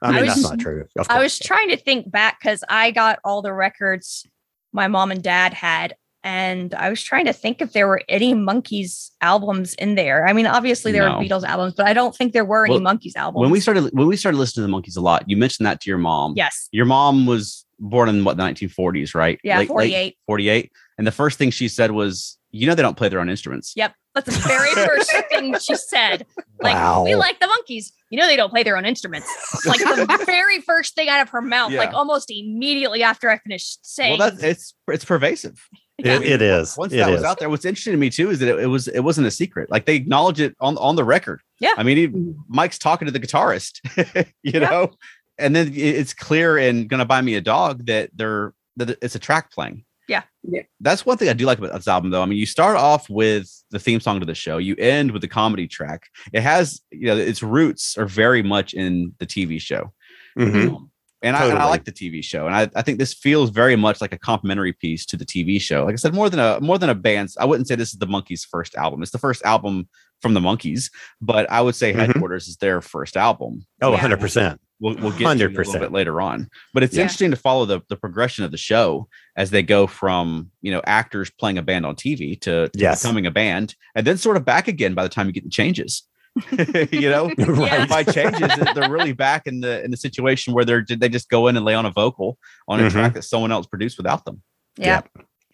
I mean, I that's not true. I was trying to think back because I got all the records my mom and dad had. And I was trying to think if there were any Monkees albums in there. I mean, obviously there No. were Beatles albums, but I don't think there were any Monkees albums. When we started when we started listening to the monkees a lot, you mentioned that to your mom. yes, Your mom was born in what the 1940s, right? yeah, Late- late 48. 48. And the first thing she said was, "You know they don't play their own instruments." Yep. That's the very <laughs> first thing she said. Like, Wow. we like the monkees. You know, they don't play their own instruments. Like the <laughs> very first thing out of her mouth, like almost immediately after I finished saying. Well, that's it's it's pervasive. Yeah. It, it is. Once It that is. was out there, what's interesting to me too is that it, it was it wasn't a secret. Like they acknowledge it on on the record. Yeah. I mean, he, Mhm. Mike's talking to the guitarist, <laughs> you Yeah. know, and then it's clear in "Gonna Buy Me a Dog" that they're that it's a track playing. Yeah. Yeah. That's one thing I do like about this album, though. I mean, you start off with the theme song to the show, you end with the comedy track. It has, you know, its roots are very much in the TV show. Mhm. Um, and, I, and I like the TV show, and I, I think this feels very much like a complimentary piece to the TV show. Like I said, more than a more than a band's. I wouldn't say this is the Monkees' first album. It's the first album from the Monkees, but I would say Mhm. Headquarters is their first album. Oh, Yeah. 100%. We'll, we'll get to it a little 100%. bit later on, but it's Yeah. interesting to follow the the progression of the show as they go from you know actors playing a band on TV to, to Yes. becoming a band, and then sort of back again by the time you get the changes. <laughs> you know, <laughs> Yeah. by changes, they're really back in the in the situation where they're they just go in and lay on a vocal on a Mhm. track that someone else produced without them. yeah.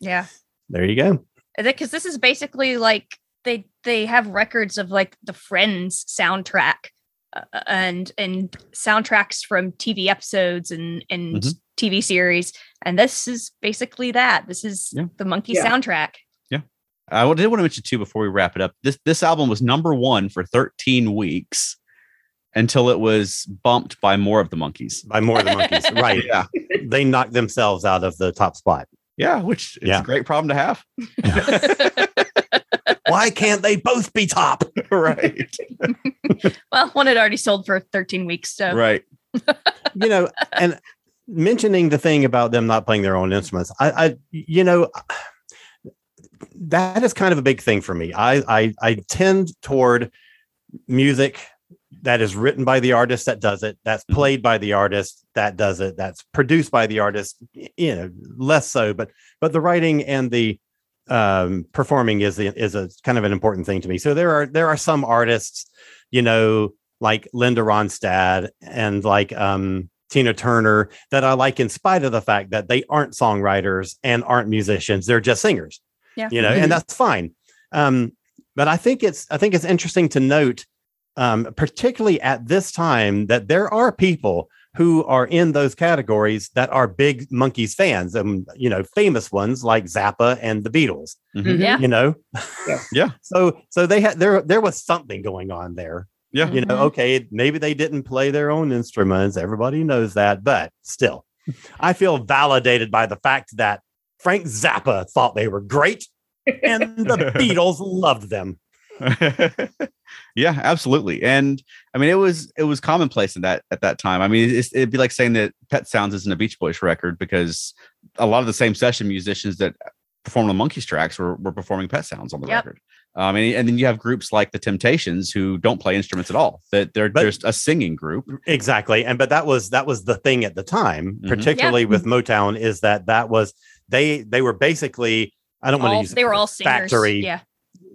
Yeah. There you go. because this is basically like they they have records of like the Friends soundtrack uh, and and soundtracks from TV episodes and and Mhm. TV series, and this is basically that. This is Yeah. the Monkee Yeah. soundtrack. I did want to mention too before we wrap it up. This this album was number one for 13 weeks until it was bumped by more of the monkees. By more of the monkees. <laughs> right. Yeah, They knocked themselves out of the top spot. yeah, which is Yeah. a great problem to have. <laughs> Why can't they both be top? <laughs> right, Well, one had already sold for 13 weeks, so right. you know, and mentioning the thing about them not playing their own instruments, I, I, you know, that is kind of a big thing for me. I, I, I tend toward music that is written by the artist that does it, that's Mhm. played by the artist that does it, that's produced by the artist. You know, less so, but but the writing and the um, performing is the, is a kind of an important thing to me. So there are there are some artists, you know, like Linda Ronstadt and like um, Tina Turner that I like in spite of the fact that they aren't songwriters and aren't musicians. They're just singers, yeah. you know, and that's fine. Um, but I think it's I think it's interesting to note, um, particularly at this time, that there are people who are in those categories that are big monkees fans, and you know, famous ones like Zappa and the Beatles. Mhm. Yeah. You know, Yeah. <laughs> Yeah. So so they had there there was something going on there Yeah. you know Mhm. okay maybe they didn't play their own instruments everybody knows that but still i feel validated by the fact that frank zappa thought they were great and the <laughs> beatles loved them <laughs> yeah, absolutely. And I mean, it was it was commonplace in that at that time. I mean, it's, it'd be like saying that Pet Sounds isn't a Beach Boys record because a lot of the same session musicians that performed on Monkees tracks were, were performing pet sounds on the Yep. record. Um, and, and then you have groups like the Temptations who don't play instruments at all. That they're But- just a singing group. Exactly. And but that was that was the thing at the time, Mhm. particularly with Motown, is that that was they they were basically I don't want to All, use they were all singers. factory Yeah.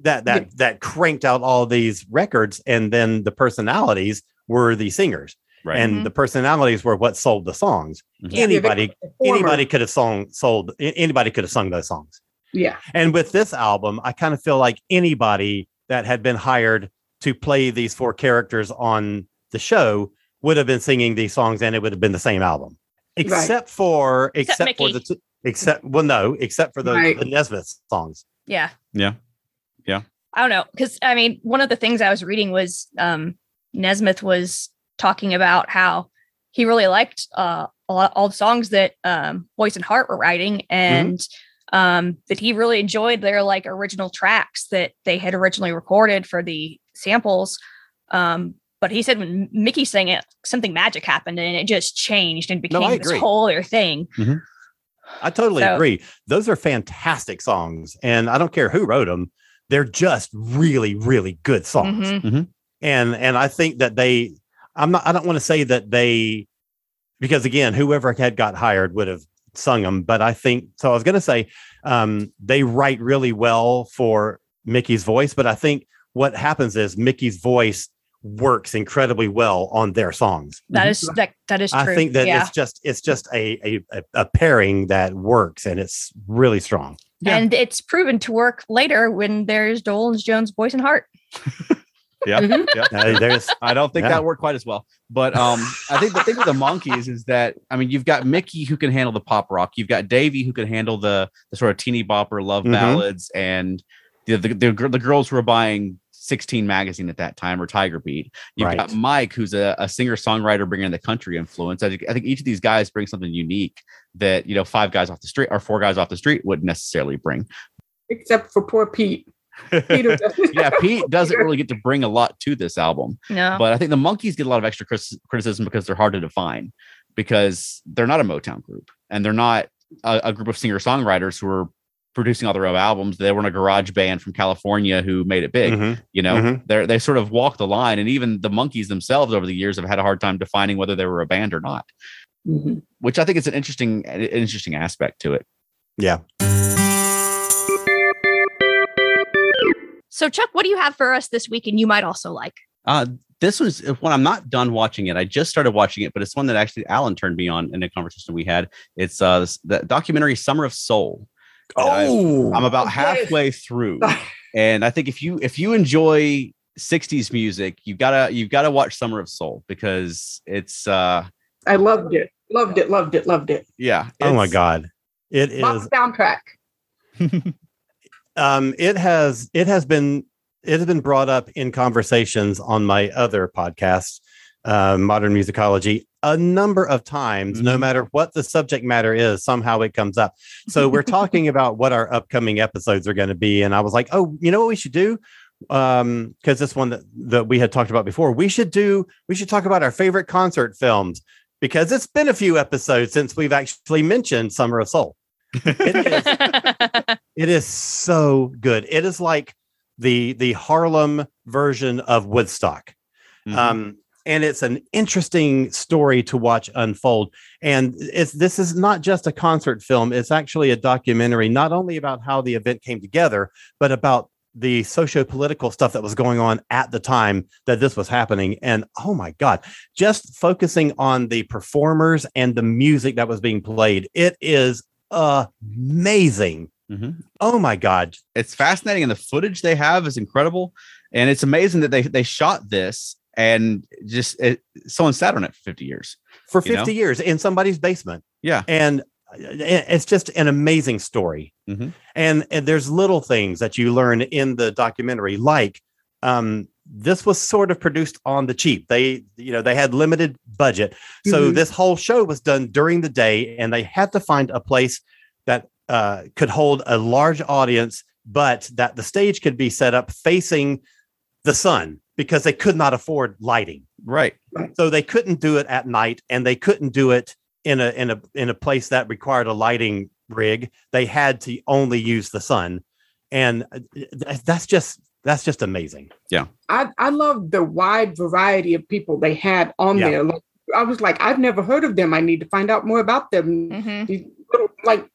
that that that cranked out all these records, and then the personalities were the singers, Right. and Mhm. the personalities were what sold the songs. Mhm. Yeah. Anybody anybody could have sung sold anybody could have sung those songs. Yeah. And with this album, I kind of feel like anybody that had been hired to play these four characters on the show would have been singing these songs and it would have been the same album. Except for Except except, for the t- except well no, except for the, Right. the Nesmith songs. Yeah. Yeah. Yeah. I don't know. Cause I mean, one of the things I was reading was um Nesmith was talking about how he really liked uh a lot, all the songs that um Boyce and Hart were writing and um that he really enjoyed their like original tracks that they had originally recorded for the samples. Um but he said when Mickey sang it, something magic happened and it just changed and No, became this whole other thing. I totally So- agree. Those are fantastic songs and I don't care who wrote them. They're just really really good songs. Mhm. and and I think that they I'm not I don't want to say that they because again whoever had got hired would have sung them but I think so I was going to say um they write really well for Mickey's voice but I think what happens is Mickey's voice works incredibly well on their songs. That is that that is true. I think that yeah. it's just it's just a, a a- a pairing that works and it's really strong. Yeah. And it's proven to work later when there's Dolenz Jones' Boyce and Hart. <laughs> Yeah. Mhm. yeah. Uh, there's I don't think Yeah. that worked quite as well. But um, I think the thing with the monkees is that I mean, you've got Mickey who can handle the pop rock, you've got Davey who can handle the the sort of teeny bopper love Mhm. ballads, and the the, the the girls who are buying 16 magazine at that time or Tiger Beat. You've got Mike who's a, a singer songwriter bringing the country influence. I think, I think each of these guys bring something unique that you know five guys off the street or four guys off the street wouldn't necessarily bring. Except for poor Pete. <laughs> Peter Yeah, Pete doesn't really get to bring a lot to this album. No. But I think the monkees get a lot of extra criticism because they're hard to define because they're not a Motown group and they're not a, a group of singer songwriters who are producing all their own albums. They weren't a garage band from California who made it big. Mhm. You know, Mhm. they're they sort of walk the line, and even the monkees themselves over the years have had a hard time defining whether they were a band or not. Mhm. Which I think is an interesting, an interesting aspect to it. yeah. So, Chuck, what do you have for us this week? And you might also like. Uh, this was when I'm not done watching it. I just started watching it, but it's one that actually Alan turned me on in a conversation we had. It's uh the documentary Summer of Soul. I- Oh, I'm about Yes. halfway through, and I think if you if you enjoy 60s music, you gotta you gotta watch Summer of Soul because it's uh I loved it. Loved it. Loved it. Loved it. yeah. oh my god. It is soundtrack. <laughs> um it has it has been it has been brought up in conversations on my other podcast uh, modern musicology a number of times no Mhm. matter what the subject matter is somehow it comes up so we're <laughs> talking about what our upcoming episodes are going to be and i was like oh you know what we should do um because this one that, that we had talked about before we should do we should talk about our favorite concert films because it's been a few episodes since we've actually mentioned summer of soul it is <laughs> it is so good. It is like the the Harlem version of Woodstock. Mhm. Um, and it's an interesting story to watch unfold. And it's this is not just a concert film, it's actually a documentary, not only about how the event came together, but about the socio-political stuff that was going on at the time that this was happening. And oh my God, just focusing on the performers and the music that was being played, it is amazing. Mhm. Oh my God. it's fascinating and the footage they have is incredible and it's amazing that they they shot this and just it, someone sat on it for 50 years For You 50 years in somebody's basement. yeah and uh, it's just an amazing story Mhm. and and there's little things that you learn in the documentary like um this was sort of produced on the cheap they you know they had limited budget so Mhm. this whole show was done during the day and they had to find a place that uh, could hold a large audience but that the stage could be set up facing the sun because they could not afford lighting right so they couldn't do it at night and they couldn't do it in a in a in a place that required a lighting rig. They had to only use the sun, and uh, that's just that's just amazing. Yeah. I I love the wide variety of people they had on Yeah. there. Like, I was like, I've never heard of them. I need to find out more about them. Mhm. These little like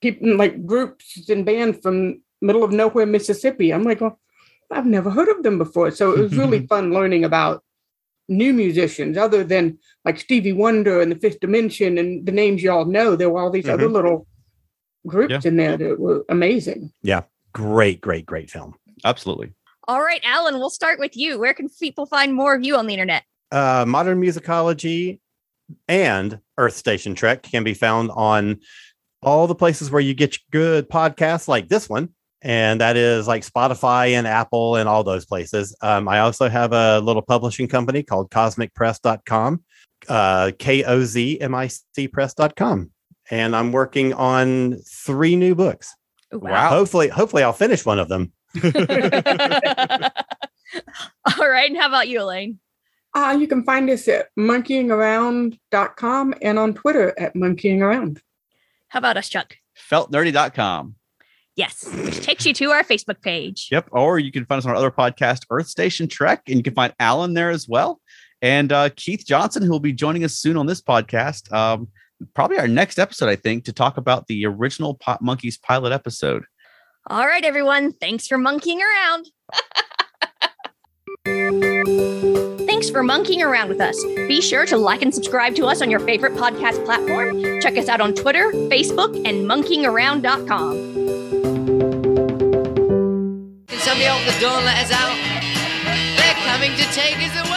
people like groups and bands from middle of nowhere, Mississippi. I'm like, well, I've never heard of them before. So it was really <laughs> fun learning about new musicians other than like Stevie Wonder and the Fifth Dimension and the names you all know. There were all these other Mhm. little groups Yeah. in there that were amazing. Yeah. Great, great, great film. Absolutely. All right, Alan, we'll start with you. Where can people find more of you on the internet? uh, modern musicology and earth station trek can be found on all the places where you get good podcasts like this one and that is like spotify and apple and all those places um, i also have a little publishing company called kozmicpress.com uh, k-o-z-m-i-c press.com and i'm working on three new books Wow. hopefully hopefully i'll finish one of them <laughs> All right, and how about you, Elaine? Uh, you can find us at monkeeingaround.com and on Twitter at monkeeingaround. How about us, Chuck? Feltnerdy.com. Yes, which takes you to our Facebook page. Yep. Or you can find us on our other podcast, Earth Station Trek, and you can find Alan there as well. And uh, Keith Johnson, who will be joining us soon on this podcast. Um, probably our next episode, I think, to talk about the original Pop Monkees pilot episode. All right, everyone. Thanks for monkeeing around. <laughs> Thanks for monkeeing around with us. Be sure to like and subscribe to us on your favorite podcast platform. Check us out on Twitter, Facebook, and monkeeingaround.com. Somebody open the door let us out? They're coming to take us away.